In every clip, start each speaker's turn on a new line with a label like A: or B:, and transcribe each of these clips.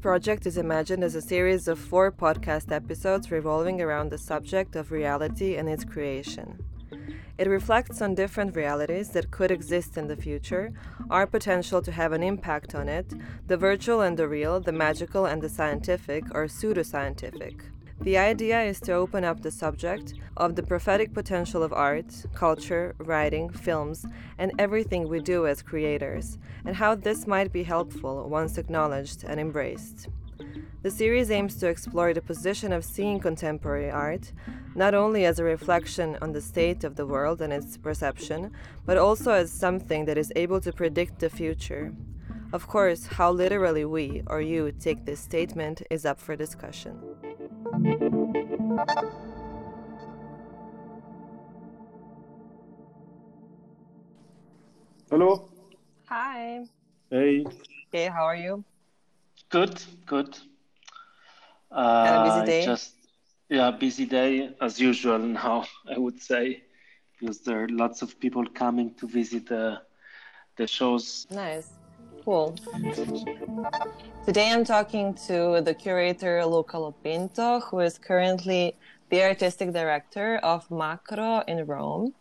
A: Project is imagined as a series of four podcast episodes revolving around the subject of reality and its creation. It reflects on different realities that could exist in the future, our potential to have an impact on it, the virtual and the real, the magical and the scientific or pseudoscientific. The idea is to open up the subject of the prophetic potential of art, culture, writing, films, and everything we do as creators, and how this might be helpful once acknowledged and embraced. The series aims to explore the position of seeing contemporary art, not only as a reflection on the state of the world and its perception, but also as something that is able to predict the future. Of course, how literally we or you take this statement is up for discussion.
B: Hello.
A: Hi.
B: Hey.
A: Hey, how are you?
B: Good, good.
A: Uh, Had a busy day?
B: Just yeah, busy day as usual now. I would say because there are lots of people coming to visit the the shows.
A: Nice. Cool. Today I'm talking to the curator Luca Lo Pinto, who is currently the artistic director of Macro in Rome.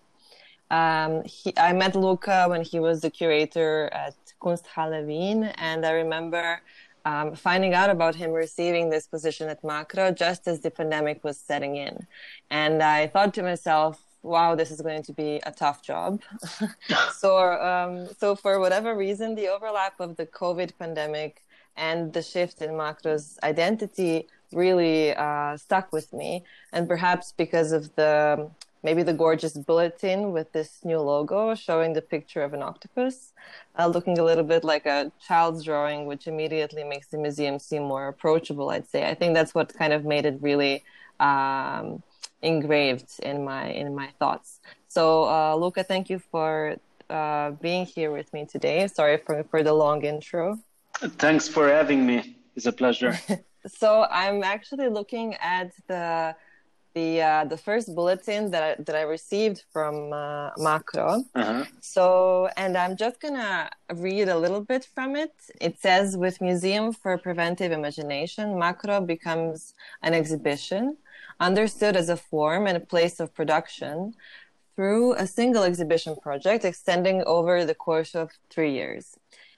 A: Um, he, I met Luca when he was the curator at Kunsthalle Wien, and I remember um, finding out about him receiving this position at Macro just as the pandemic was setting in. And I thought to myself, wow, this is going to be a tough job. so, um, so for whatever reason, the overlap of the COVID pandemic and the shift in Macro's identity really uh, stuck with me. And perhaps because of the maybe the gorgeous bulletin with this new logo showing the picture of an octopus, uh, looking a little bit like a child's drawing, which immediately makes the museum seem more approachable. I'd say. I think that's what kind of made it really. Um, engraved in my in my thoughts. So, uh, Luca, thank you for uh, being here with me today. Sorry for for the long intro.
B: Thanks for having me. It's a pleasure.
A: so, I'm actually looking at the the uh, the first bulletin that I, that I received from uh, Macro. Uh-huh. So, and I'm just gonna read a little bit from it. It says, "With Museum for Preventive Imagination, Macro becomes an exhibition." Understood as a form and a place of production through a single exhibition project extending over the course of three years.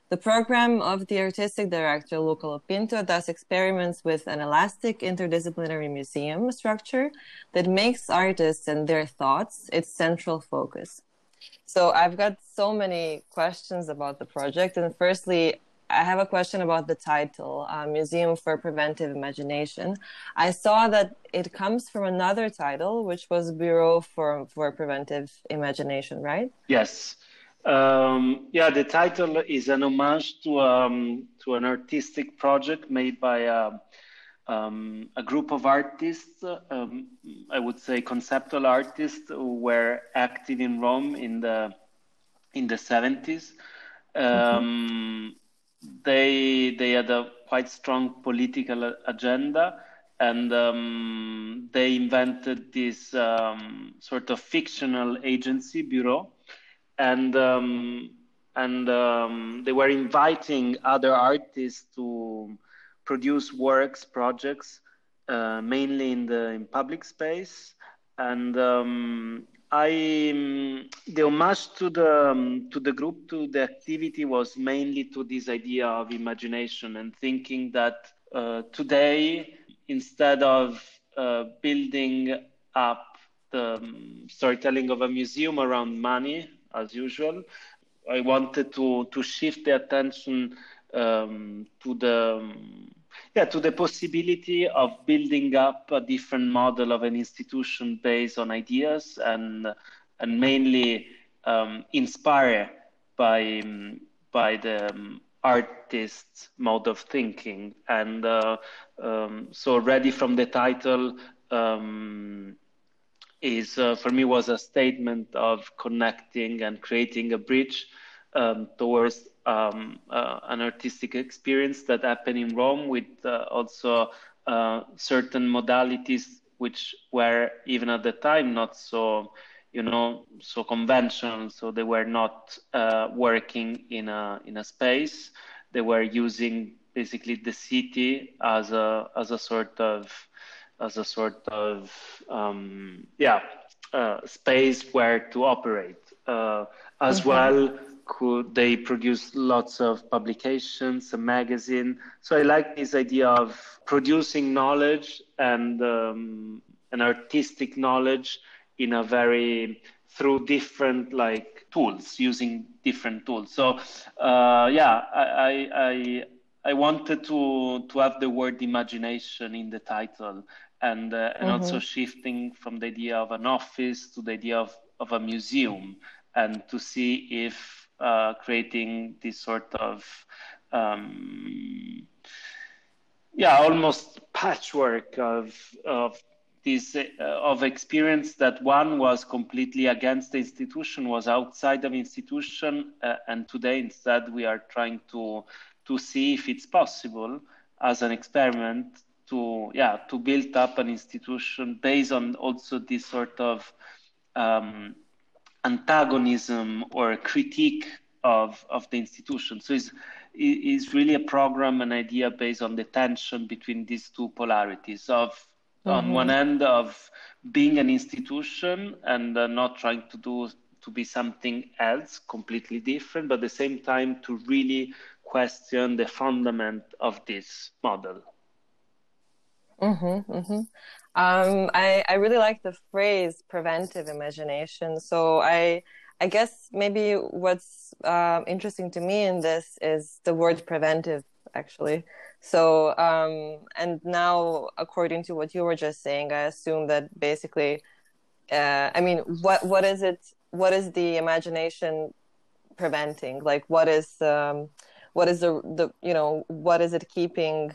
A: The program of the artistic director Luca Lo Pinto thus experiments with an elastic interdisciplinary museum structure that makes artists and their thoughts its central focus. So I've got so many questions about the project. And firstly, I have a question about the title, uh, Museum for Preventive Imagination. I saw that it comes from another title, which was Bureau for, for Preventive Imagination, right?
B: Yes. Um, yeah, the title is an homage to, um, to an artistic project made by uh, um, a group of artists, um, I would say conceptual artists, who were active in Rome in the, in the 70s. Mm-hmm they they had a quite strong political agenda and um, they invented this um, sort of fictional agency bureau and um, and um, they were inviting other artists to produce works projects uh, mainly in the in public space and um, I um, the homage to the um, to the group to the activity was mainly to this idea of imagination and thinking that uh, today instead of uh, building up the um, storytelling of a museum around money as usual, I wanted to to shift the attention um, to the um, yeah, to the possibility of building up a different model of an institution based on ideas and and mainly um, inspired by by the um, artist mode of thinking. And uh, um, so, already from the title, um, is uh, for me was a statement of connecting and creating a bridge um, towards um, uh, an artistic experience that happened in Rome with uh, also uh, certain modalities which were even at the time not so you know so conventional so they were not uh, working in a in a space they were using basically the city as a as a sort of as a sort of um, yeah uh, space where to operate. Uh, as mm-hmm. well, could they produce lots of publications, a magazine. So I like this idea of producing knowledge and um, an artistic knowledge in a very through different like tools using different tools. So uh, yeah, I, I I wanted to to have the word imagination in the title and uh, and mm-hmm. also shifting from the idea of an office to the idea of, of a museum and to see if uh, creating this sort of um, yeah almost patchwork of of this uh, of experience that one was completely against the institution was outside of institution uh, and today instead we are trying to to see if it's possible as an experiment to yeah to build up an institution based on also this sort of um, antagonism or critique of of the institution. So it's is really a program, an idea based on the tension between these two polarities of mm-hmm. on one end of being an institution and uh, not trying to do to be something else completely different, but at the same time to really question the fundament of this model.
A: Mm-hmm, mm-hmm. Um, I, I really like the phrase preventive imagination. So I I guess maybe what's uh, interesting to me in this is the word preventive, actually. So um, and now, according to what you were just saying, I assume that basically, uh, I mean, what what is it? What is the imagination preventing? Like, what is um, what is the the you know what is it keeping?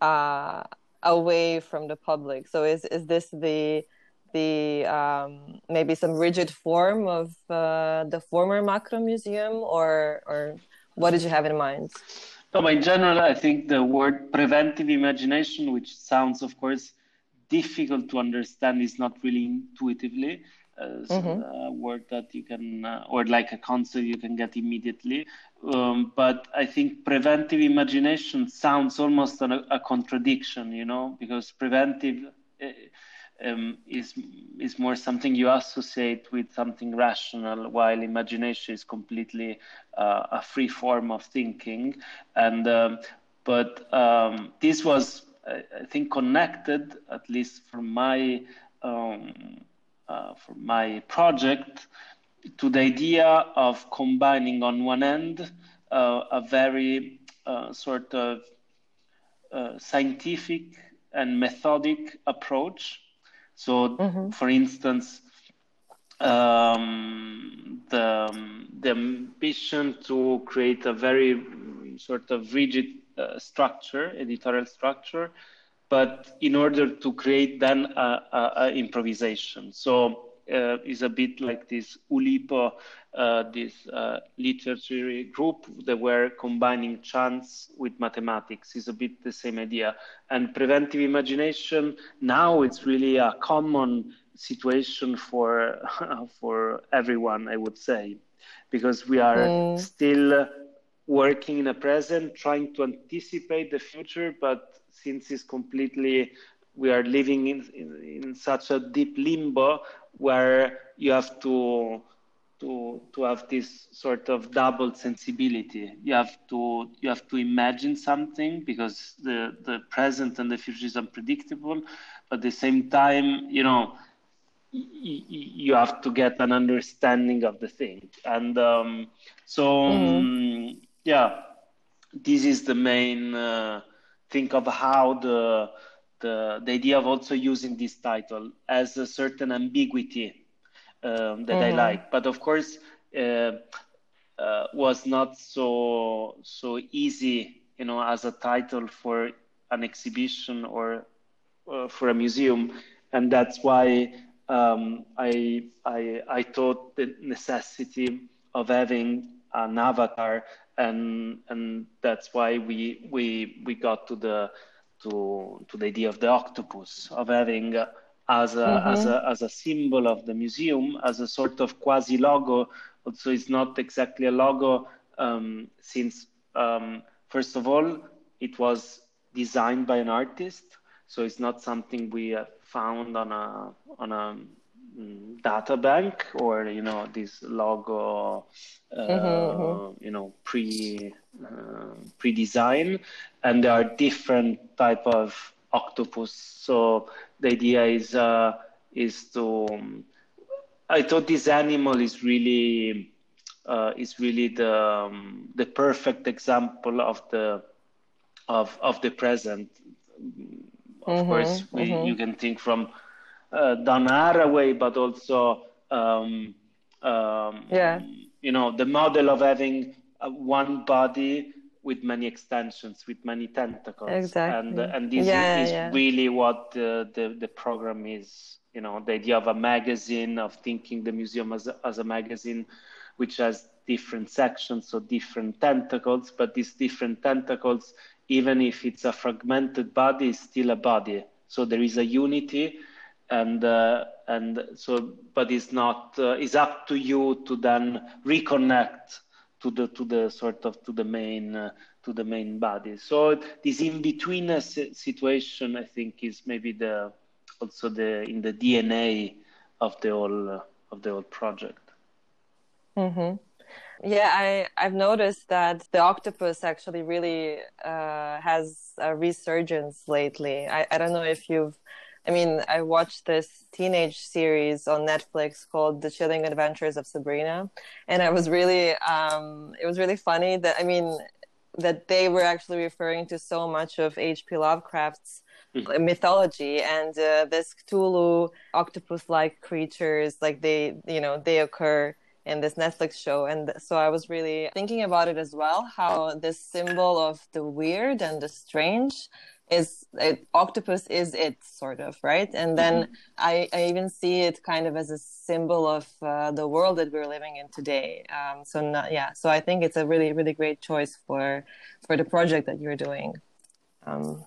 A: Uh, away from the public. So is is this the the um, maybe some rigid form of uh, the former Macro Museum, or or what did you have in mind?
B: No, in general, I think the word preventive imagination, which sounds, of course, difficult to understand, is not really intuitively. Uh, mm-hmm. a word that you can, uh, or like a concept you can get immediately. Um, but I think preventive imagination sounds almost a, a contradiction, you know, because preventive uh, um, is is more something you associate with something rational, while imagination is completely uh, a free form of thinking. And um, but um, this was, I think, connected at least from my um, uh, for my project to the idea of combining on one end uh, a very uh, sort of uh, scientific and methodic approach. So, mm-hmm. for instance, um, the, the ambition to create a very sort of rigid uh, structure, editorial structure, but in order to create then a, a, a improvisation. So uh, is a bit like this Oulipo, uh, this uh, literary group that were combining chance with mathematics. Is a bit the same idea. And preventive imagination now it's really a common situation for for everyone, I would say, because we are mm. still working in the present, trying to anticipate the future, but since it's completely we are living in, in, in such a deep limbo where you have to to to have this sort of double sensibility. You have to you have to imagine something because the the present and the future is unpredictable. But at the same time you know you have to get an understanding of the thing. And um, so mm-hmm. um, yeah this is the main uh, think of how the the, the idea of also using this title as a certain ambiguity um, that mm-hmm. I like. But of course, uh, uh, was not so so easy, you know, as a title for an exhibition or uh, for a museum, and that's why um, I, I I thought the necessity of having an avatar, and and that's why we we we got to the to to the idea of the octopus of having uh, as a mm-hmm. as a as a symbol of the museum as a sort of quasi logo also it's not exactly a logo um, since um, first of all it was designed by an artist, so it's not something we found on a on a data bank or you know this logo uh, mm-hmm, mm-hmm. you know pre uh, pre-design and there are different type of octopus so the idea is uh, is to um, i thought this animal is really uh, is really the um, the perfect example of the of of the present of mm-hmm, course we, mm-hmm. you can think from uh, Donna Haraway, but also um, um,
A: yeah.
B: you know the model of having uh, one body with many extensions, with many tentacles,
A: exactly.
B: and and this yeah, is, yeah. really what the, the, the program is. You know, the idea of a magazine, of thinking the museum as a, as a magazine, which has different sections, so different tentacles, but these different tentacles, even if it's a fragmented body, is still a body. So there is a unity and uh, and so but it's not uh, it's up to you to then reconnect to the to the sort of to the main uh, to the main body so this in between situation i think is maybe the also the in the dna of the whole uh, of the whole project
A: mm-hmm. Yeah, I I've noticed that the octopus actually really uh, has a resurgence lately. I, I don't know if you've I mean, I watched this teenage series on Netflix called The Chilling Adventures of Sabrina, and I was really, um, it was really funny that I mean, that they were actually referring to so much of H.P. Lovecraft's mm-hmm. mythology and uh, this Cthulhu octopus-like creatures, like they, you know, they occur in this Netflix show. And so I was really thinking about it as well, how this symbol of the weird and the strange is it, octopus is it sort of right and then mm-hmm. I, I even see it kind of as a symbol of uh, the world that we're living in today um, so not, yeah so i think it's a really really great choice for for the project that you're doing um,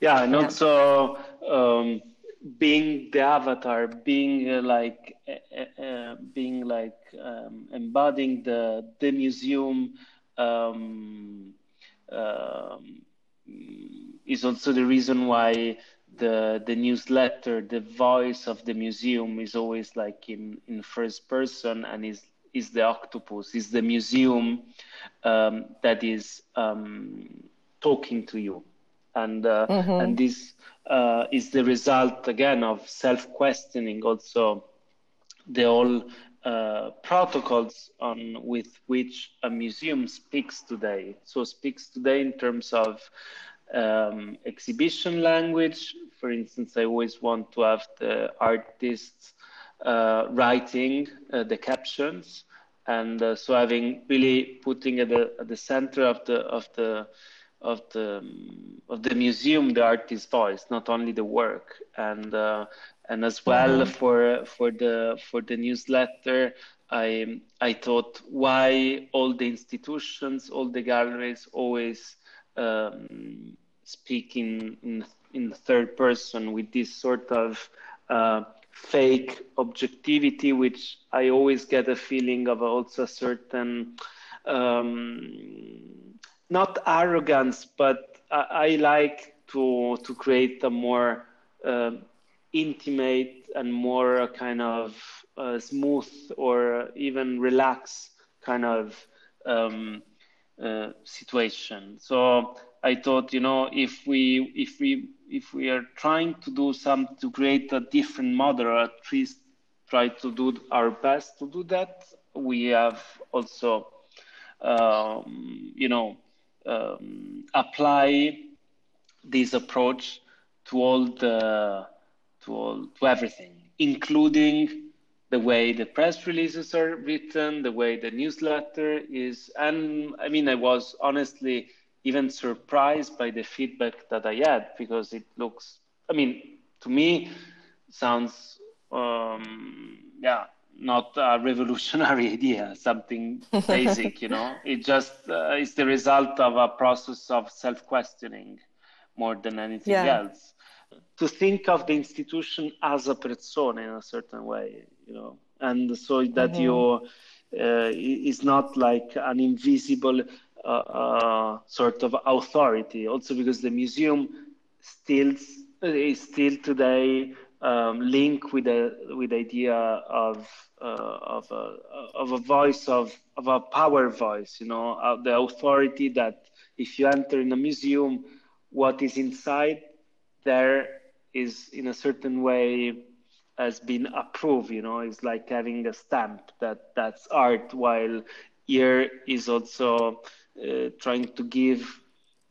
B: yeah and yeah. also um, being the avatar being uh, like uh, uh being like um, embodying the the museum um, um, is also the reason why the the newsletter, the voice of the museum is always like in in first person and is is the octopus, is the museum um, that is um, talking to you, and uh, mm-hmm. and this uh, is the result again of self questioning. Also, the whole uh, protocols on with which a museum speaks today. So speaks today in terms of um, exhibition language. For instance, I always want to have the artists uh, writing uh, the captions, and uh, so having really putting at the at the center of the of the of the um, of the museum the artist's voice, not only the work, and uh, and as well mm-hmm. for for the for the newsletter i i thought why all the institutions all the galleries always um, speak in, in in third person with this sort of uh, fake objectivity which i always get a feeling of also a certain um, not arrogance but I, I, like to to create a more uh, intimate and more kind of uh, smooth or even relaxed kind of um, uh, situation. So I thought, you know, if we if we if we are trying to do some to create a different model, at least try to do our best to do that, we have also, um, you know, um, apply this approach to all the to all to everything, including the way the press releases are written, the way the newsletter is. And I mean, I was honestly even surprised by the feedback that I had because it looks, I mean, to me, sounds, um, yeah, not a revolutionary idea, something basic, you know. It just uh, is the result of a process of self questioning more than anything yeah. else to think of the institution as a person in a certain way, you know, and so that mm-hmm. you uh, is not like an invisible uh, uh, sort of authority. Also because the museum still is still today um, linked with the with the idea of uh, of a of a voice of of a power voice. You know, uh, the authority that if you enter in a museum, what is inside there is in a certain way has been approved. You know, it's like having a stamp that that's art, while here is also uh, trying to give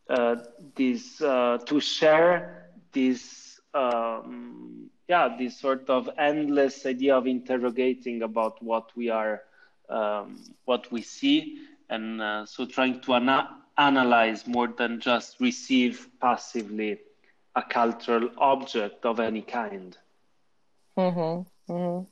B: uh, this uh, to share this um, yeah this sort of endless idea of interrogating about what we are um, what we see and uh, so trying to ana- analyze more than just receive passively a cultural object of any kind
A: mm-hmm. Mm-hmm.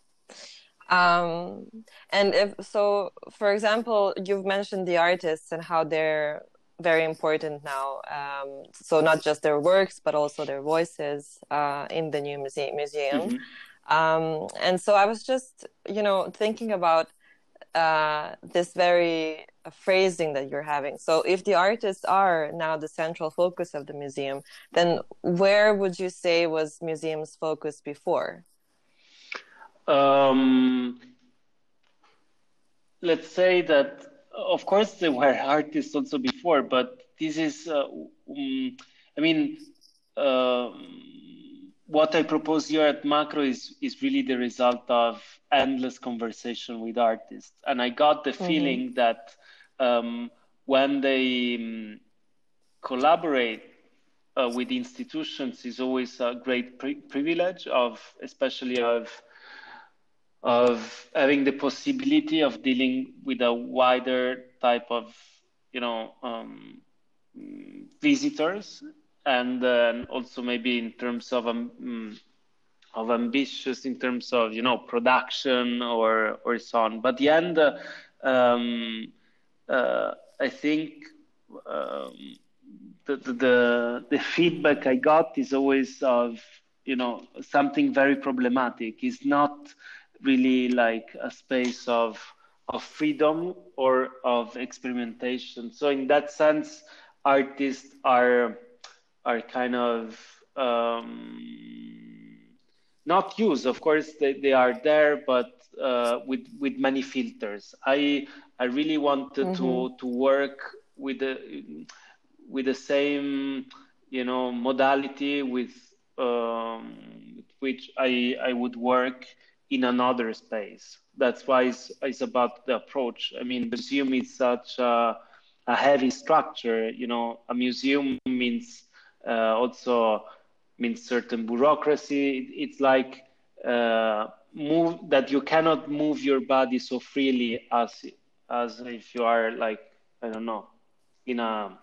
A: Um, and if so, for example, you've mentioned the artists and how they're very important now. Um, so not just their works, but also their voices uh, in the new muse- museum. Mm-hmm. Um, and so I was just, you know, thinking about uh, this very phrasing that you're having. So if the artists are now the central focus of the museum, then where would you say was museum's focus before?
B: Um, let's say that, of course, there were artists also before, but this is, uh, um, I mean, uh, what I propose here at Macro is, is really the result of endless conversation with artists. And I got the mm-hmm. feeling that um, when they um, collaborate uh, with institutions is always a great pri- privilege of, especially of of having the possibility of dealing with a wider type of you know um, visitors and uh, also maybe in terms of um, of ambitious in terms of you know production or or so on. But the end uh, um, i think um, the, the the feedback i got is always of you know something very problematic is not really like a space of of freedom or of experimentation. So in that sense, artists are are kind of um, not used. Of course, they, they are there, but uh, with with many filters. I I really wanted mm-hmm. to to work with the with the same you know modality with um, which I I would work in another space. That's why it's, it's about the approach. I mean, the museum is such a, a heavy structure. You know, a museum means uh, also means certain bureaucracy. It's like uh, move that you cannot move your body so freely as as if you are like I don't know in a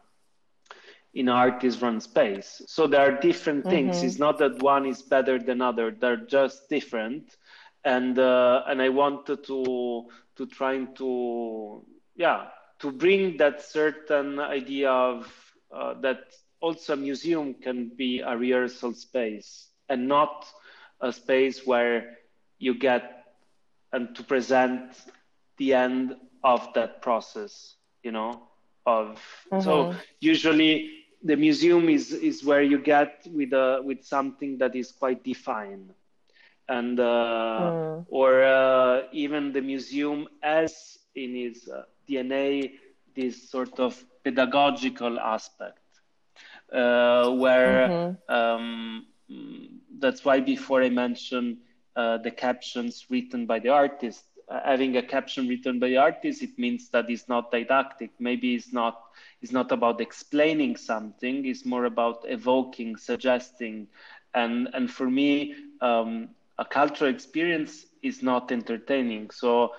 B: in an artist run space. So there are different things. Mm-hmm. It's not that one is better than other. They're just different and uh, and I wanted to to trying to yeah to bring that certain idea of uh, that also a museum can be a rehearsal space and not a space where you get and to present the end of that process you know of mm-hmm. so usually the museum is is where you get with a with something that is quite defined and uh, mm. or uh, even the museum has in its uh, DNA this sort of pedagogical aspect, uh, where mm-hmm. um, that's why before I mentioned uh, the captions written by the artist. Uh, having a caption written by the artist, it means that it's not didactic. Maybe it's not it's not about explaining something. It's more about evoking, suggesting, and and for me, um, a cultural experience is not entertaining. So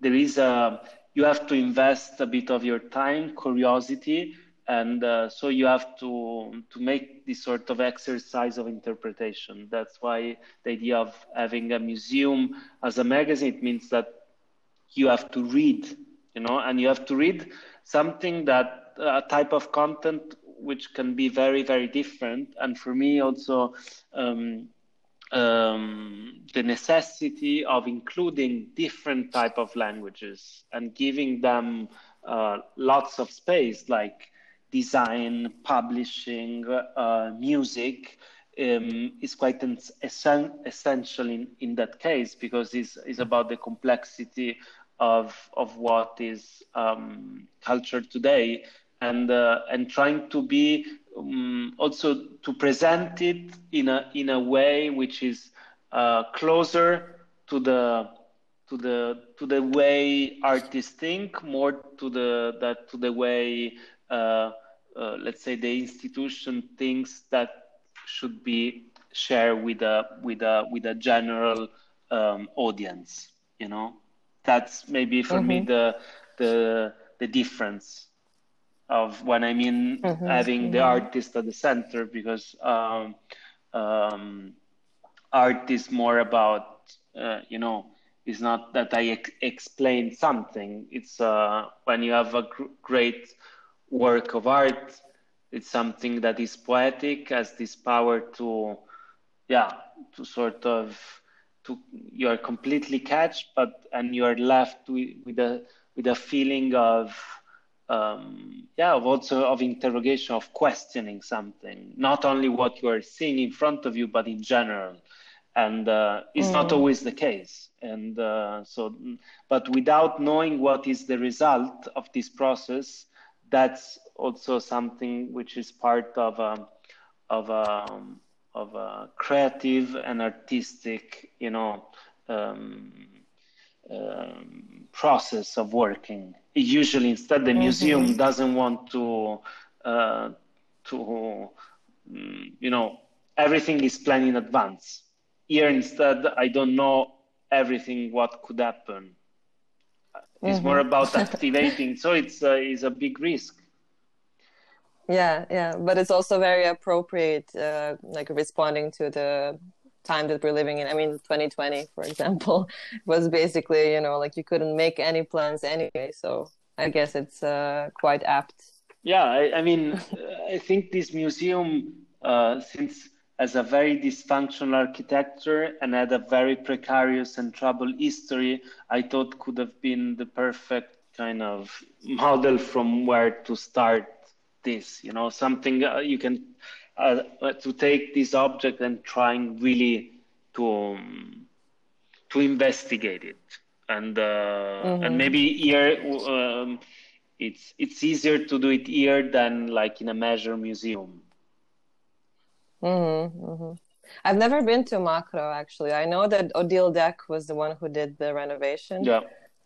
B: there is a you have to invest a bit of your time, curiosity, and uh, so you have to to make this sort of exercise of interpretation. That's why the idea of having a museum as a magazine it means that you have to read, you know, and you have to read something that a type of content which can be very very different. And for me also. Um, um, the necessity of including different type of languages and giving them uh, lots of space like design, publishing, uh, music um, is quite essen- essential in, in that case because it's, it's about the complexity of, of what is um, culture today and, uh, and trying to be um, also to present it in a, in a way which is uh, closer to the to the to the way artists think, more to the that to the way let's say the institution thinks that should be shared with a with a with a general um, audience. You know, that's maybe for mm-hmm. me the the the difference of when I mean mm-hmm. having mm-hmm. the artist at the center because um, um, art is more about uh, you know it's not that I ex- explain something it's uh, when you have a gr- great work of art. It's something that is poetic has this power to yeah to sort of to you're completely catched but and you're left with, with a with a feeling of um, yeah of also of interrogation of questioning something. Not only what you are seeing in front of you but in general. And uh, it's mm. not always the case. And uh, so but without knowing what is the result of this process that's also something which is part of a, um, of a, um, of a creative and artistic you know um, um, process of working usually instead the mm-hmm. museum doesn't want to uh, to mm, you know everything is planned in advance here instead, I don't know everything what could happen. It's mm-hmm. more about activating, so it's uh, is a big risk.
A: Yeah, yeah, but it's also very appropriate, uh, like responding to the time that we're living in. I mean, 2020, for example, was basically you know like you couldn't make any plans anyway. So I guess it's uh, quite apt.
B: Yeah, I, I mean, I think this museum, uh, since as a very dysfunctional architecture and had a very precarious and troubled history, I thought could have been the perfect kind of model from where to start this. You know, something uh, you can uh, to take this object and trying really to um, to investigate it, and uh, mm-hmm. and maybe here um, it's it's easier to do it here than like in a major museum
A: Mm-hmm, mm-hmm. I've never been to Macro actually. I know that Odile Decq was the one who did the renovation.
B: Yeah.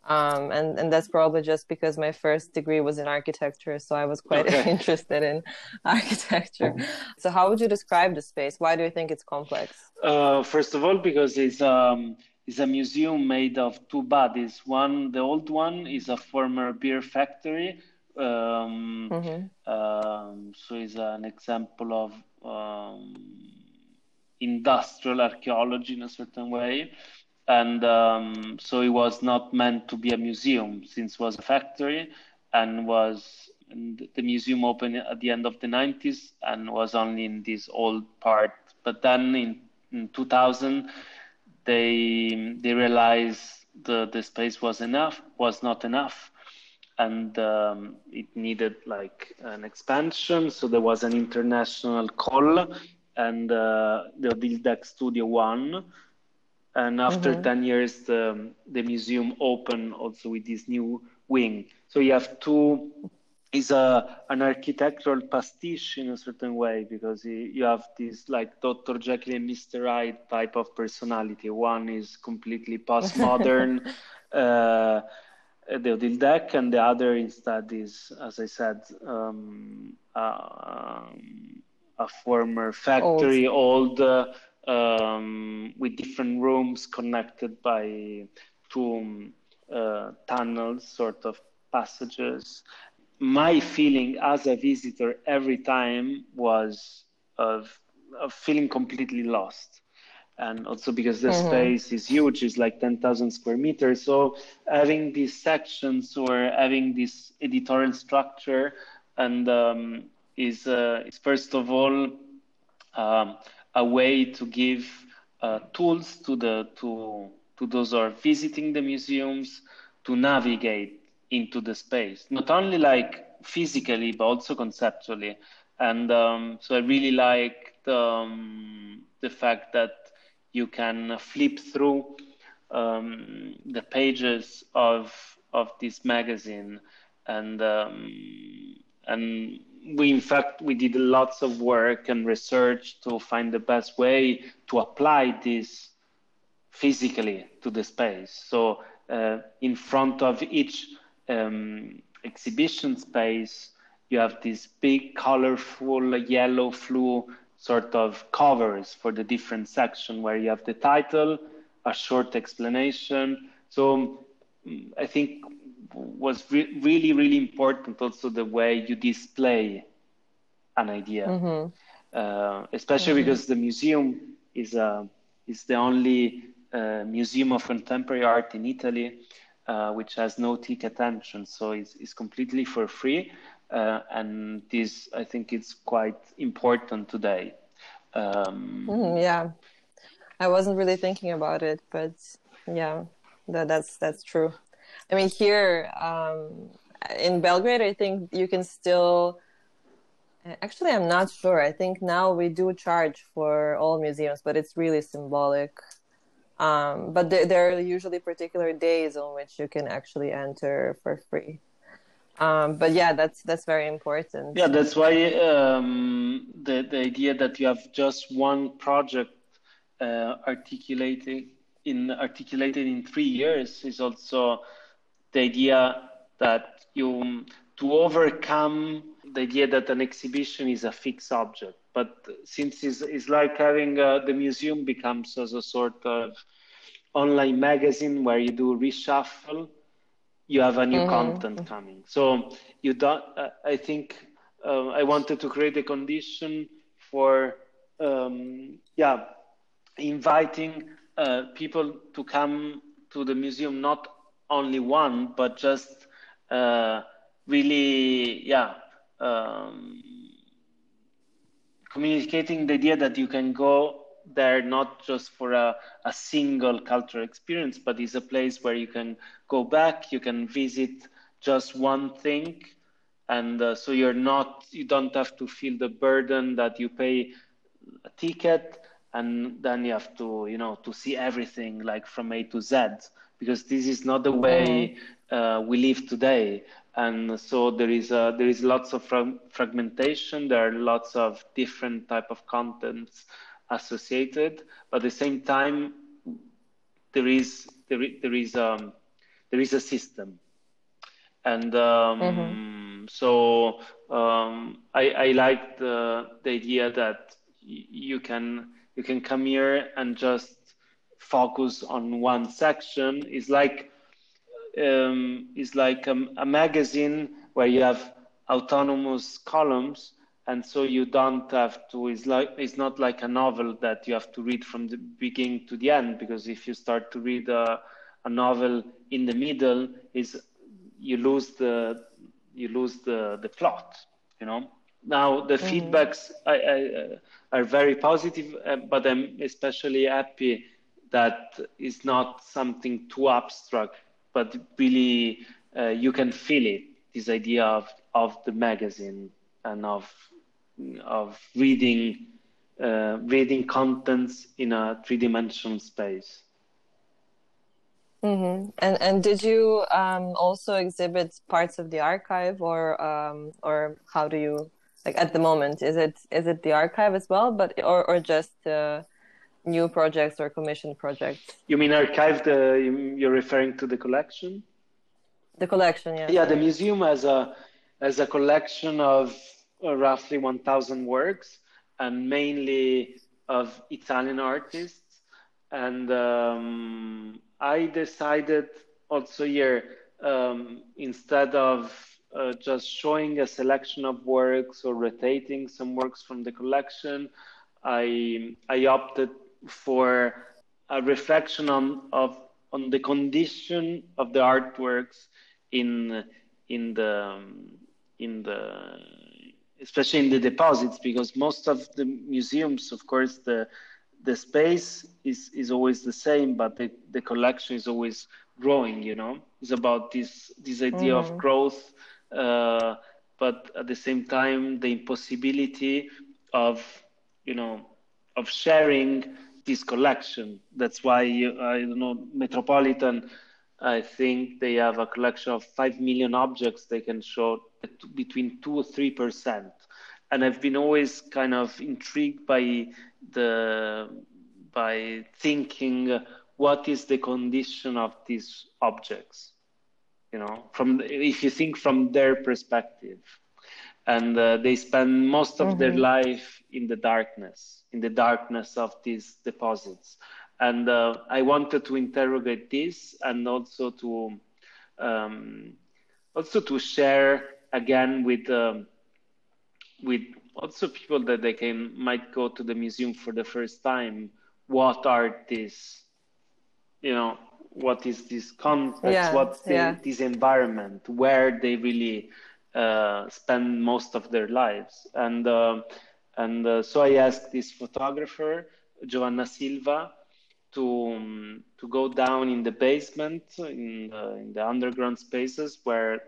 A: Um, and and that's probably just because my first degree was in architecture, so I was quite okay. interested in architecture. So, how would you describe the space? Why do you think it's complex?
B: Uh, first of all, because it's um, it's a museum made of two bodies. One, the old one, is a former beer factory. Um, mm-hmm. um, so, it's an example of um, industrial archaeology in a certain way. And um, so it was not meant to be a museum since it was a factory and was and the museum opened at the end of the 90s and was only in this old part. But then in, in 2000, they they realized the, the space was enough was not enough and um, it needed like an expansion. So there was an international call, and uh, the Odile Decq Studio won. And after mm-hmm. 10 years, the, the museum opened also with this new wing. So you have two, is a an architectural pastiche in a certain way because you have this like Dr. Jekyll and Mr. Hyde type of personality. One is completely postmodern. uh, the Odile Decq, and the other instead is, as I said, um, uh, a former factory, old, old uh, um, with different rooms connected by two uh, tunnels, sort of passages. My feeling as a visitor every time was of, of feeling completely lost and also because the mm-hmm. space is huge it's like 10,000 square meters so having these sections or having this editorial structure and um, is, uh, is first of all um, a way to give uh, tools to the to to those who are visiting the museums to navigate into the space, not only like physically but also conceptually. And um, so I really like the, um, the fact that you can flip through um, the pages of of this magazine, and um, and we in fact we did lots of work and research to find the best way to apply this physically to the space. So uh, in front of each um, exhibition space, you have this big, colorful yellow flu sort of covers for the different section where you have the title, a short explanation. So mm, I think was re- really, really important also the way you display an idea, mm-hmm. uh, especially mm-hmm. because the museum is a uh, is the only uh, museum of contemporary art in Italy, uh, which has no ticket entrance, so it's, it's completely for free. Uh, and this, I think, it's quite important today. Um,
A: mm, yeah, I wasn't really thinking about it, but yeah, that, that's that's true. I mean, here um, in Belgrade, I think you can still. Actually, I'm not sure. I think now we do charge for all museums, but it's really symbolic. Um, but there, are usually particular days on which you can actually enter for free. Um, but yeah, that's that's very important.
B: Yeah, that's why um, the the idea that you have just one project uh, articulated in articulated in three years is also the idea that you to overcome the idea that an exhibition is a fixed object but since it's, it's like having uh, the museum becomes as a sort of online magazine where you do reshuffle, you have a new mm-hmm. content coming. So you don't. I think uh, I wanted to create a condition for um, yeah, inviting uh, people to come to the museum not only one but just uh, really yeah. Um, communicating the idea that you can go there not just for a, a single cultural experience, but is a place where you can go back, you can visit just one thing. And uh, so you're not, you don't have to feel the burden that you pay a ticket and then you have to, you know, to see everything like from A to Z, because this is not the way mm-hmm. uh, we live today and so there is a, there is lots of fra- fragmentation there are lots of different type of contents associated but at the same time there is there, there is um there is a system and um, mm-hmm. so um, I, I like the, the idea that y- you can you can come here and just focus on one section it's like um, is like a, a, magazine where you have autonomous columns and so you don't have to it's like it's not like a novel that you have to read from the beginning to the end because if you start to read a, a novel in the middle is you lose the you lose the the plot you know now the mm-hmm. feedbacks I, I, uh, are very positive uh, but i'm especially happy that it's not something too abstract but really uh, you can feel it this idea of of the magazine and of of reading uh, reading contents in a three-dimensional space
A: mm-hmm. and and did you um, also exhibit parts of the archive or um, or how do you like at the moment is it is it the archive as well but or or just uh, new projects or commission projects.
B: You mean archived? Uh, you're referring to the collection?
A: The collection, yeah.
B: Yeah, the museum has a has a collection of roughly 1,000 works, and mainly of Italian artists. And um, I decided also here um, instead of uh, just showing a selection of works or rotating some works from the collection, I I opted for a reflection on of on the condition of the artworks in in the in the especially in the deposits because most of the museums of course the the space is is always the same, but the, the collection is always growing. You know, it's about this this idea mm. of mm-hmm. growth, uh, but at the same time the impossibility of you know of sharing this collection. That's why I don't know Metropolitan. I think they have a collection of five million objects they can show between two or three percent. And I've been always kind of intrigued by the by thinking what is the condition of these objects? You know from if you think from their perspective. And uh, they spend most of mm-hmm. their life in the darkness in the darkness of these deposits. And uh, i wanted to interrogate this and also to um, also to share again with um, with also people that they can might go to the museum for the first time. What are these you know what is this context? Yeah, what's the, yeah. this environment? Where they really uh, spend most of their lives? And uh, and uh, so i asked this photographer giovanna silva to um, to go down in the basement in the, in the underground spaces where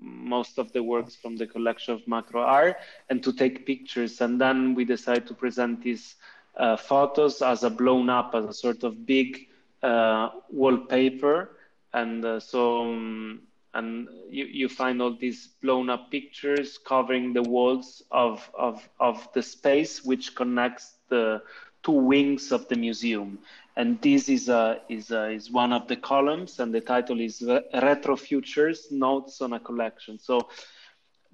B: most of the works from the collection of macro are and to take pictures. And then we decide to present these uh, photos as a blown up as a sort of big uh, wallpaper. And uh, so um, and you, you find all these blown up pictures covering the walls of, of, of the space which connects the two wings of the museum and this is a, is a, is one of the columns and the title is retro futures notes on a collection so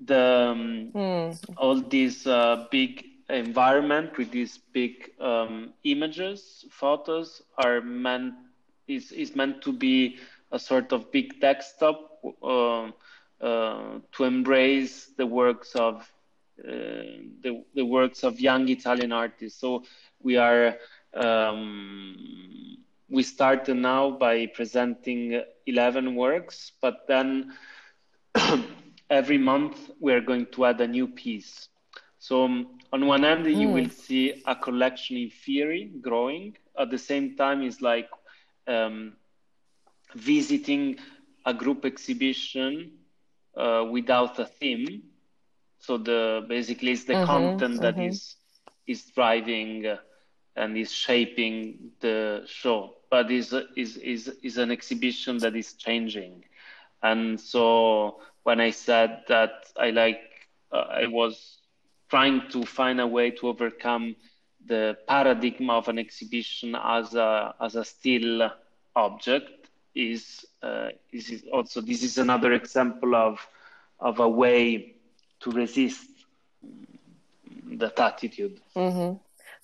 B: the um, mm. all these uh, big environment with these big um, images photos are meant is, is meant to be a sort of big desktop uh, uh, to embrace the works of uh, the, the works of young Italian artists so we are um, we started now by presenting 11 works, but then every month we are going to add a new piece. So um, on one end, mm. you hmm. will see a collection in theory growing. At the same time, it's like um, visiting a group exhibition uh, without a theme. So the basically it's the mm-hmm, content mm-hmm. that is is driving uh, and is shaping the show. But is is is is an exhibition that is changing. And so when i said that i like uh, i was trying to find a way to overcome the paradigm of an exhibition as a as a still object is uh, is also this is another example of of a way to resist that attitude.
A: Mm-hmm.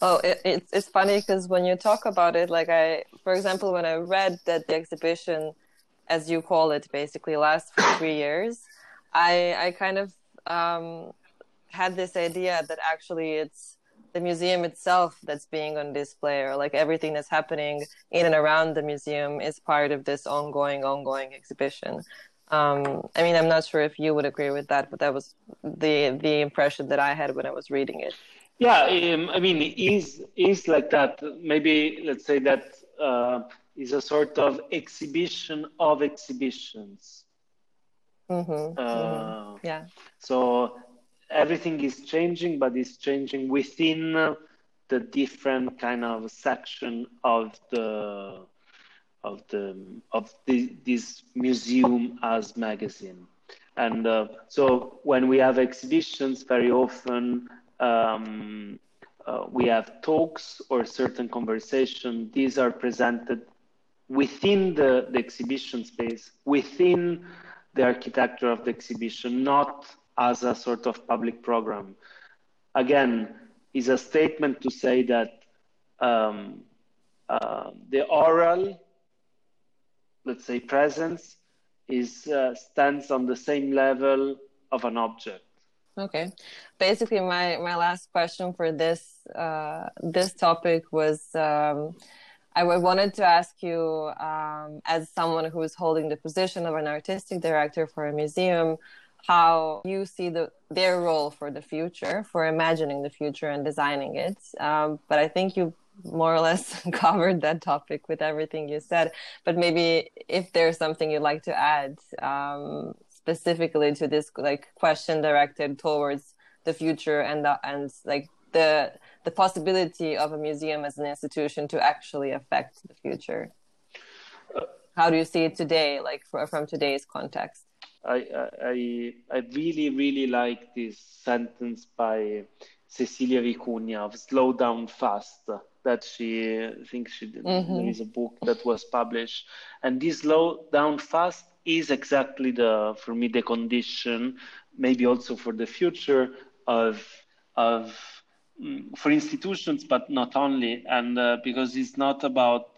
A: Oh, it, it's it's funny because when you talk about it, like I, for example, when I read that the exhibition, as you call it, basically lasts for three years, I I kind of um, had this idea that actually it's the museum itself that's being on display, or like everything that's happening in and around the museum is part of this ongoing, ongoing exhibition. Um, I mean, I'm not sure if you would agree with that, but that was the the impression that I had when I was reading it.
B: Yeah, um, I mean, is is like that. Maybe let's say that uh, is a sort of exhibition of exhibitions.
A: Mm-hmm. Uh, mm-hmm. Yeah.
B: So everything is changing, but it's changing within the different kind of section of the of the of the, this museum as magazine. And uh, so when we have exhibitions, very often um, uh, we have talks or certain conversation. These are presented within the, the exhibition space, within the architecture of the exhibition, not as a sort of public program. Again, is a statement to say that um, uh, the oral, let's say, presence is uh, stands on the same level of an object.
A: Okay. Basically, my my last question for this uh, this topic was um, I wanted to ask you, um, as someone who is holding the position of an artistic director for a museum, how you see the their role for the future, for imagining the future and designing it. Um, but I think you more or less covered that topic with everything you said. But maybe if there's something you'd like to add um, specifically to this like question directed towards the future and the, and like the the possibility of a museum as an institution to actually affect the future. How do you see it today, like for, from today's context?
B: I, I I really really like this sentence by Cecilia Vicuña of "Slow Down Fast." That she I think she mm-hmm. there is a book that was published, and this "Slow Down Fast" is exactly the for me the condition, maybe also for the future of of mm, for institutions, but not only, and uh, because it's not about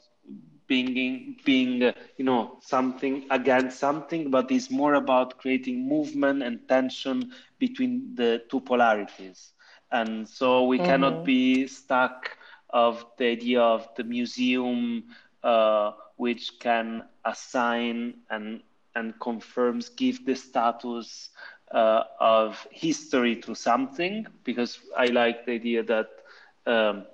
B: being being uh, you know something against something but it's more about creating movement and tension between the two polarities and so we mm-hmm. cannot be stuck of the idea of the museum uh, which can assign and and confirms give the status uh, of history to something because i like the idea that um,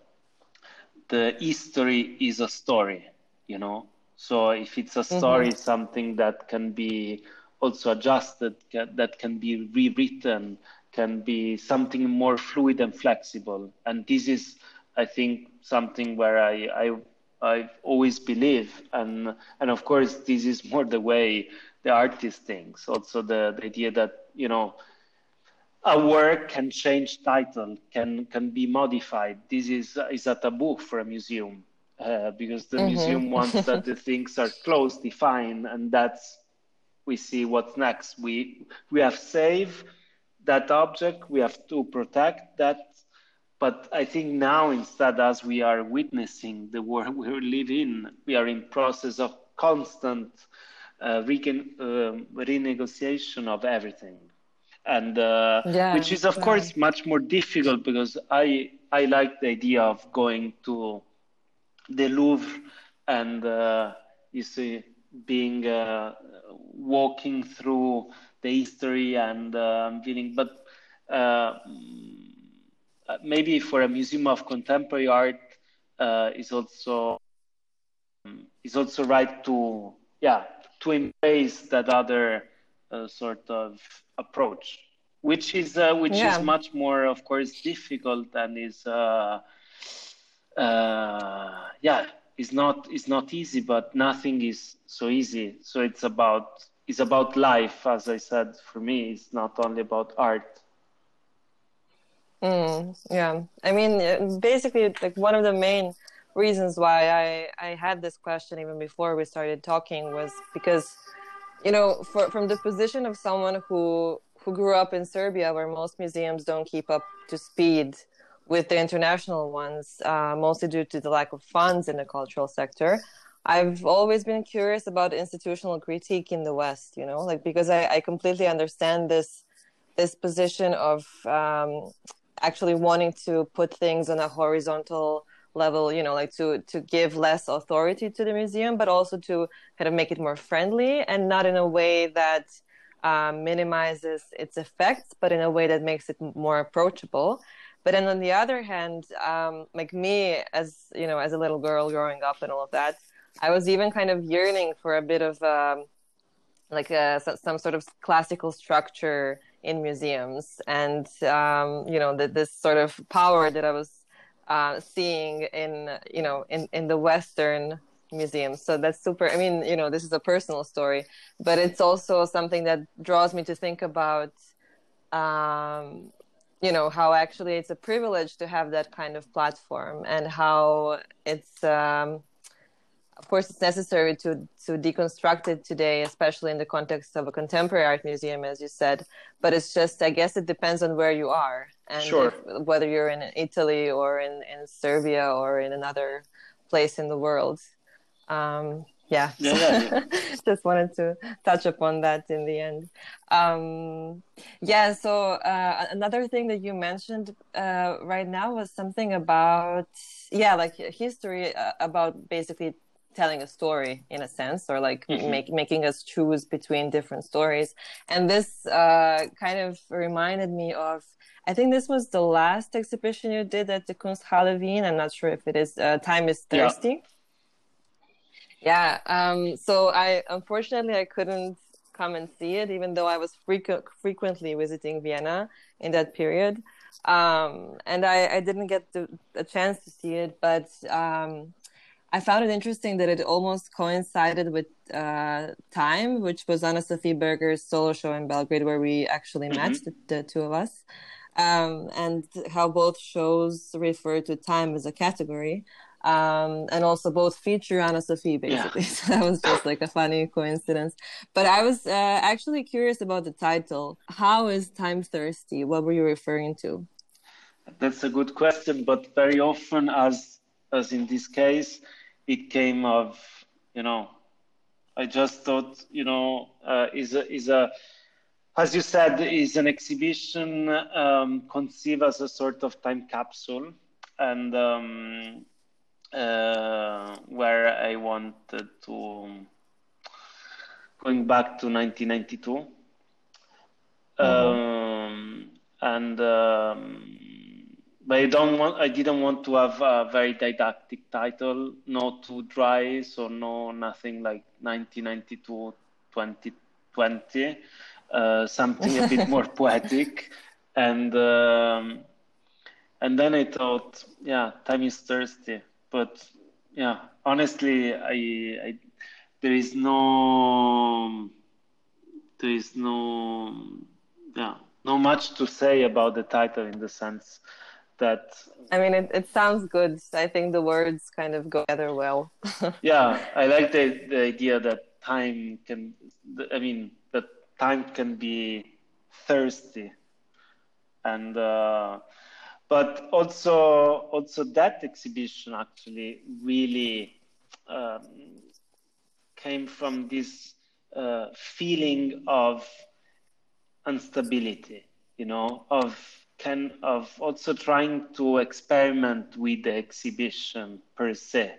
B: the history is a story you know? So if it's a story mm-hmm. something that can be also adjusted that can be rewritten can be something more fluid and flexible. And this is i think something where i i I've always believed, and and of course this is more the way the artist things. Also the, the idea that you know a work can change title, can can be modified. This is is a taboo for a museum. Uh, because the mm-hmm. museum wants that the things are close, defined, and that's we see what's next. We we have saved that object, we have to protect that. But I think now instead, as we are witnessing the world we live in, we are in process of constant uh, uh, renegotiation of everything, and uh, yeah, which is of yeah. course much more difficult because I I like the idea of going to the Louvre and uh, you see being uh, walking through the history and uh, feeling but uh, maybe for a museum of contemporary art uh, is also is also right to yeah to embrace that other uh, sort of approach which is which yeah. is much more of course difficult and is uh, yeah, it's not it's not easy, but nothing is so easy. So it's about it's about life, as I said. For me, it's not only about art.
A: Mm, yeah, I mean, uh, basically, like one of the main reasons why I I had this question even before we started talking was because, you know, for, from the position of someone who who grew up in Serbia, where most museums don't keep up to speed with the international ones, uh, mostly due to the lack of funds in the cultural sector. I've always been curious about institutional critique in the West, you know, like because I, I completely understand this this position of um, actually wanting to put things on a horizontal level, you know, like to to give less authority to the museum, but also to kind of make it more friendly and not in a way that uh, minimizes its effects, but in a way that makes it more approachable. But then on the other hand um, like me as you know as a little girl growing up and all of that i was even kind of yearning for a bit of um, like a, some sort of classical structure in museums. And um, you know the, this sort of power that i was uh, seeing in you know in, in the western museums. So that's super i mean you know this is a personal story but it's also something that draws me to think about um, you know how actually it's a privilege to have that kind of platform and how it's um, of course it's necessary to to deconstruct it today especially in the context of a contemporary art museum as you said but it's just i guess it depends on where you are and sure. if, whether you're in italy or in, in serbia or in another place in the world um, yeah, yeah, yeah. just wanted to touch upon that in the end um, yeah so uh, another thing that you mentioned uh, right now was something about yeah like history uh, about basically telling a story in a sense or like mm-hmm. make, making us choose between different stories. And this uh, kind of reminded me of i think this was the last exhibition you did at the kunsthalle wien i'm not sure if it is uh, time is thirsty. Yeah, yeah um, so i unfortunately i couldn't come and see it even though i was frequent, frequently visiting vienna in that period. Um, and I, I, didn't get the, a chance to see it, but um, I found it interesting that it almost coincided with uh, Time, which was Anna Sophie Berger's solo show in Belgrade, where we actually mm-hmm. met, the, the, two of us, um, and how both shows refer to time as a category. Um, and also both feature Anna Sophie, basically. Yeah. So that was just like a funny coincidence. But I was uh, actually curious about the title. How is Time Thirsty? What were you referring to?
B: That's a good question, but very often, as as in this case, it came of you know i just thought you know uh, is a is a as you said is an exhibition um, conceived as a sort of time capsule and um, uh, where i wanted to going back to 1992 mm-hmm. um, and um, but I don't want. I didn't want to have a very didactic title, no too dry, so no nothing like 1992, 2020, uh, something a bit more poetic, and um, and then I thought, yeah, time is thirsty, but yeah, honestly, I, I there is no there is no yeah no much to say about the title in the sense that
A: i mean it, it sounds good. I think the words kind of go together well.
B: Yeah i like the, the idea that time can i mean that time can be thirsty. And uh, but also also that exhibition actually really um, came from this uh, feeling of instability you know of kind of also trying to experiment with the exhibition per se.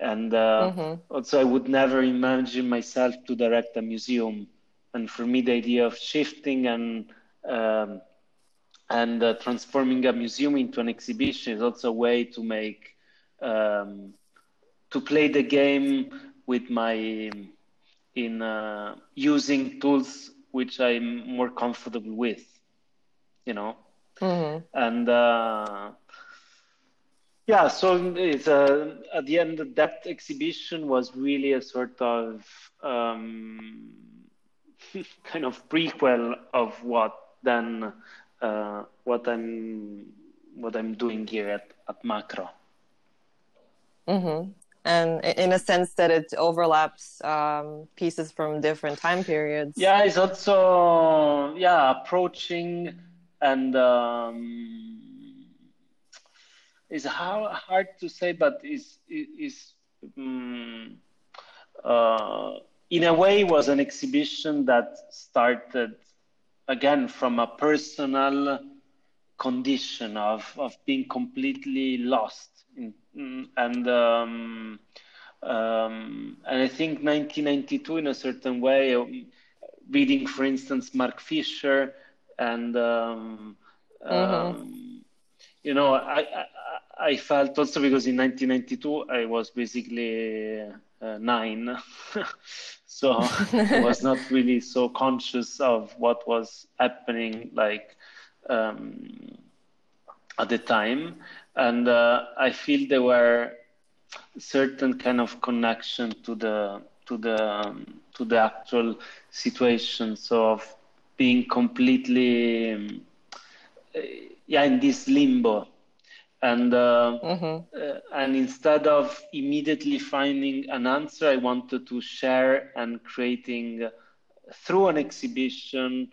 B: And uh, mm-hmm. also, I would never imagine myself to direct a museum. And for me, the idea of shifting and um, and uh, transforming a museum into an exhibition is also a way to make um, to play the game with my in uh, using tools which I'm more comfortable with you know mm-hmm. and uh, yeah so it's uh, at the end that exhibition was really a sort of um, kind of prequel of what then uh, what i'm what i'm doing here at, at macro
A: mm-hmm. and in a sense that it overlaps um, pieces from different time periods
B: yeah it's also yeah approaching and um, it's hard, hard to say, but is is um, uh, in a way was an exhibition that started again from a personal condition of of being completely lost in, and um, um, and I think 1992 in a certain way, reading for instance Mark Fisher and um, mm-hmm. um, you know I, I, I felt also because in 1992 I was basically uh, nine, so I was not really so conscious of what was happening like um, at the time, and uh, I feel there were certain kind of connection to the to the um, to the actual situation. So of being completely um, yeah in this limbo and uh, mm-hmm. uh, and instead of immediately finding an answer i wanted to share and creating uh, through an exhibition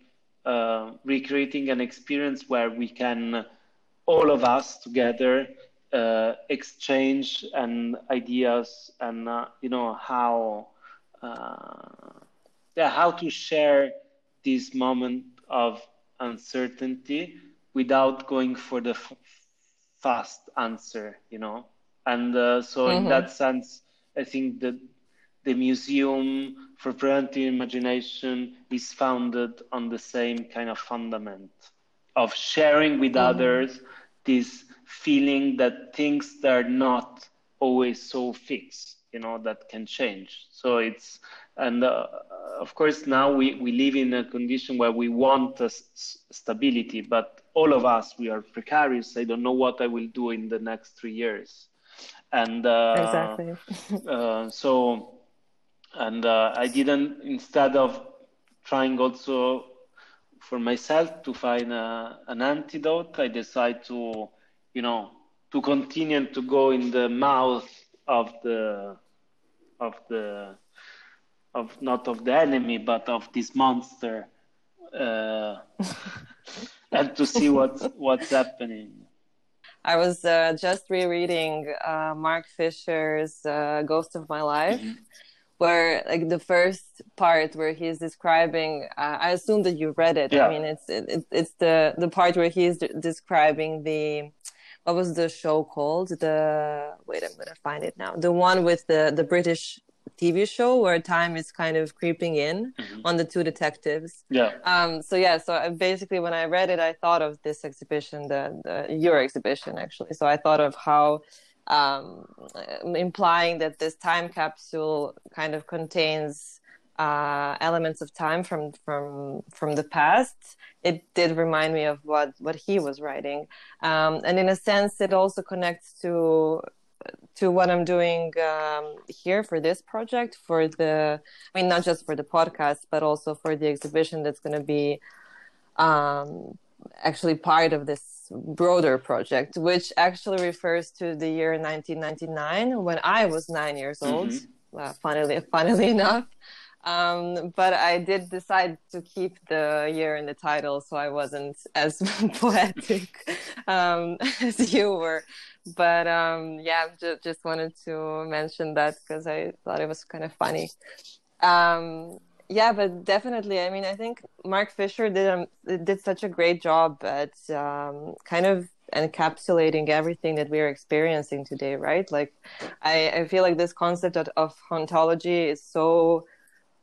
B: uh, recreating an experience where we can all of us together uh, exchange and ideas and uh, you know how yeah how to share this moment of uncertainty without going for the f- fast answer, you know. And uh, so, mm-hmm. in that sense, I think that the Museum for Preventive Imagination is founded on the same kind of fundament of sharing with mm-hmm. others this feeling that things that are not always so fixed, you know, that can change. So it's, and uh, of course, now we, we live in a condition where we want stability, but all of us, we are precarious. I don't know what I will do in the next three years. And uh,
A: exactly.
B: uh, so, and uh, I didn't, instead of trying also for myself to find a, an antidote, I decided to, you know, to continue to go in the mouth of the, of the, of not of the enemy, but of this monster, uh, and to see what's what's happening.
A: I was uh, just rereading uh, Mark Fisher's uh, Ghost of My Life. Mm-hmm where like the first part where he's describing uh, i assume that you read it yeah. i mean it's it, it's the the part where he's de- describing the what was the show called the wait i'm gonna find it now the one with the the british tv show where time is kind of creeping in mm-hmm. on the two detectives
B: yeah
A: um so yeah so I, basically when i read it i thought of this exhibition the, the your exhibition actually so i thought of how um, implying that this time capsule kind of contains uh, elements of time from from from the past. It did remind me of what what he was writing, um, and in a sense, it also connects to to what I'm doing um, here for this project. For the, I mean, not just for the podcast, but also for the exhibition that's going to be um, actually part of this broader project, which actually refers to the year 1999 when I was nine years old. Mm-hmm. Uh, funnily, funnily enough. Um, but I did decide to keep the year in the title, so I wasn't as poetic um, as you were. But um, yeah, just, wanted to mention that because I thought it was kind of funny. Um, yeah but definitely i mean i think mark fisher did um, did such a great job at um, kind of encapsulating everything that we're experiencing today right like i i feel like this concept of, of hauntology is so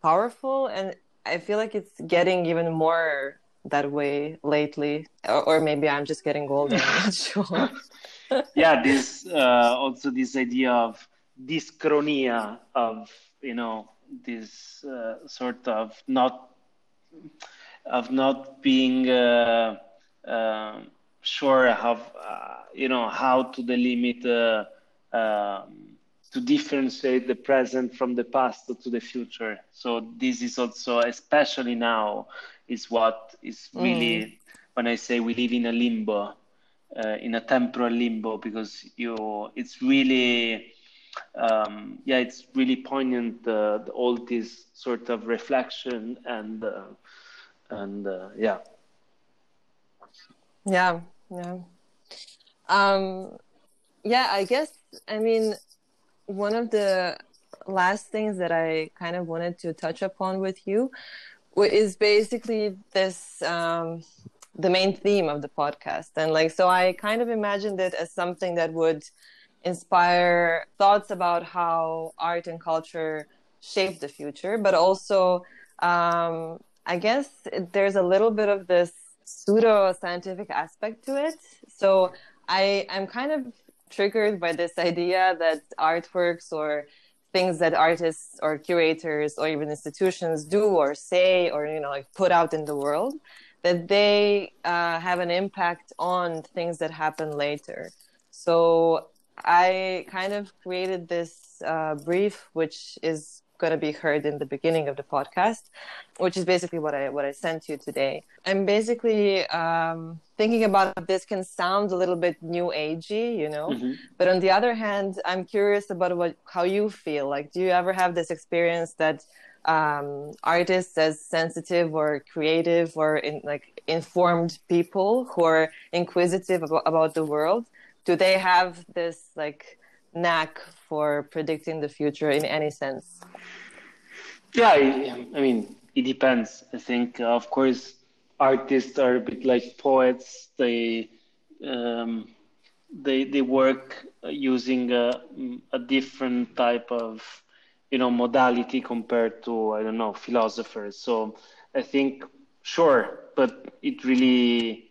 A: powerful and i feel like it's getting even more that way lately. Or, or maybe i'm just getting older i'm not sure.
B: Yeah this uh, also this idea of dyschronia of you know this uh, sort of not of not being uh, uh, sure of uh, you know how to delimit uh, um, to differentiate the present from the past to the future. So this is also especially now is what is really mm. when I say we live in a limbo, uh, in a temporal limbo because you it's really um, yeah, it's really poignant uh, all this sort of reflection and uh, and uh, yeah,
A: yeah, yeah, um, yeah. I guess I mean one of the last things that I kind of wanted to touch upon with you is basically this um, the main theme of the podcast, and like so I kind of imagined it as something that would inspire thoughts about how art and culture shape the future, but also, um, I guess there's a little bit of this pseudo scientific aspect to it. So I, I'm kind of triggered by this idea that artworks or things that artists or curators or even institutions do or say or you know like put out in the world that they uh, have an impact on things that happen later. So I kind of created this uh, brief, which is going to be heard in the beginning of the podcast, which is basically what I what I sent you today. I'm basically um, thinking about this can sound a little bit new agey, you know, mm-hmm. but on the other hand, I'm curious about what how you feel. Like, do you ever have this experience that um, artists as sensitive or creative or in, like informed people who are inquisitive about, about the world do they have this like knack for predicting the future in any sense?
B: Yeah, I, I mean, it depends. I think, uh, of course, artists are a bit like poets. They um, they they work using a, a different type of you know modality compared to I don't know philosophers. So I think sure, but it really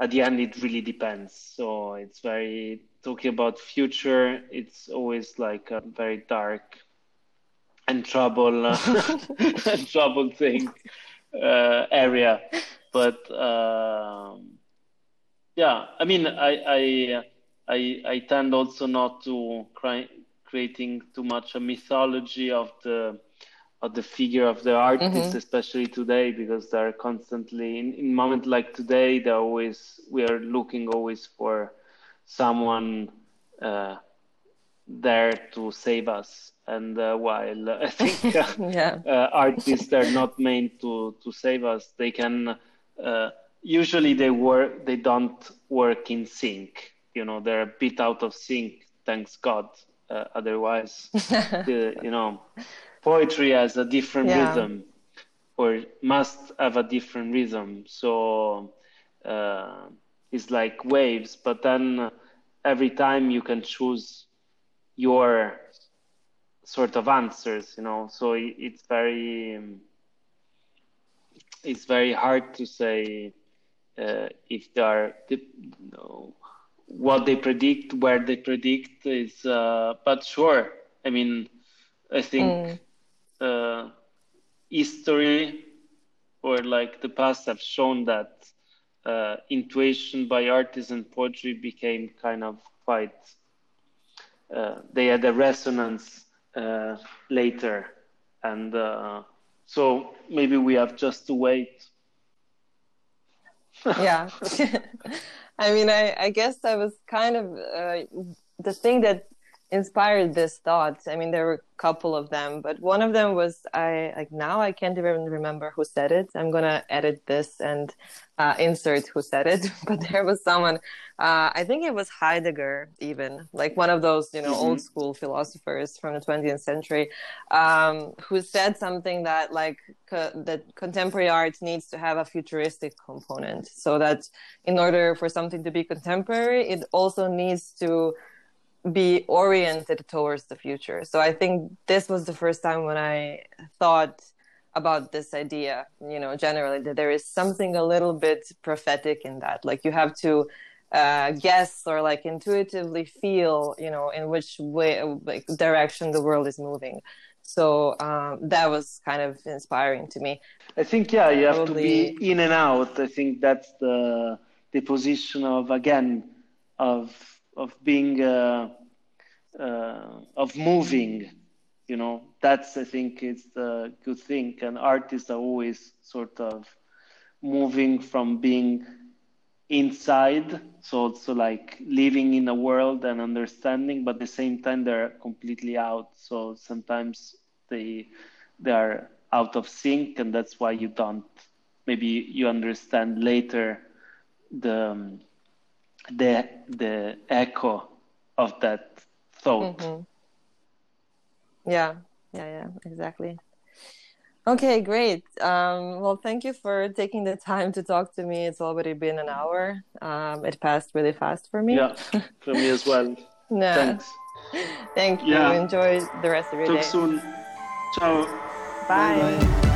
B: at the end it really depends. So it's very talking about future. It's always like a very dark and trouble uh, and trouble thing uh, area, but. Um, yeah, I mean, I I I, I tend also not to cry, creating too much a mythology of the of the figure of the artist, mm-hmm. especially today, because they're constantly in, in moment like today. They're always we are looking always for someone uh, there to save us. And uh, while I think uh, yeah. Uh, artists are not meant to to save us, they can uh, usually they work they don't work in sync you know they're a bit out of sync thanks god uh, otherwise the, you know poetry has a different yeah. rhythm or must have a different rhythm so uh, it's like waves but then every time you can choose your sort of answers you know so it's very it's very hard to say uh, if they are you know, what they predict, where they predict is. Uh, but sure, I mean, I think mm. uh, history or like the past have shown that uh, intuition by artists and poetry became kind of quite. Uh, they had a resonance uh, later, and so maybe we have just to wait
A: yeah. I mean, I, I guess I was kind of uh, the thing that inspired this thought. I mean, there were a couple of them, but one of them was I like now I can't even remember who said it. I'm gonna edit this and uh, insert who said it. But there was someone, uh, I think it was Heidegger, even like one of those you know mm-hmm. old school philosophers from the 20th century, um, who said something that like co- that contemporary art needs to have a futuristic component, so that in order for something to be contemporary, it also needs to be oriented towards the future. So I think this was the first time when I thought about this idea, you know, generally that there is something a little bit prophetic in that. Like you have to uh, guess or like intuitively feel, you know, in which way, like direction the world is moving. So um, that was kind of inspiring to me.
B: I think yeah, you have Probably... to be in and out. I think that's the the position of again of of being uh, uh, of moving you know? That's i think it's the good thing. And artists are always sort of moving from being inside so also like living in a world and understanding but at the same time they're completely out. So sometimes they they are out of sync and that's why you don't maybe you understand later the um, the the echo of that thought.
A: Mm-hmm. Yeah, yeah, yeah, exactly. Okay, great. Um, well, thank you for taking the time to talk to me. It's already been an hour. Um, it passed really fast for me.
B: Yeah, for me as well.
A: no. Thanks. Thank you. Yeah. Enjoy the rest of your
B: Talk
A: day.
B: soon. Ciao.
A: Bye. Bye.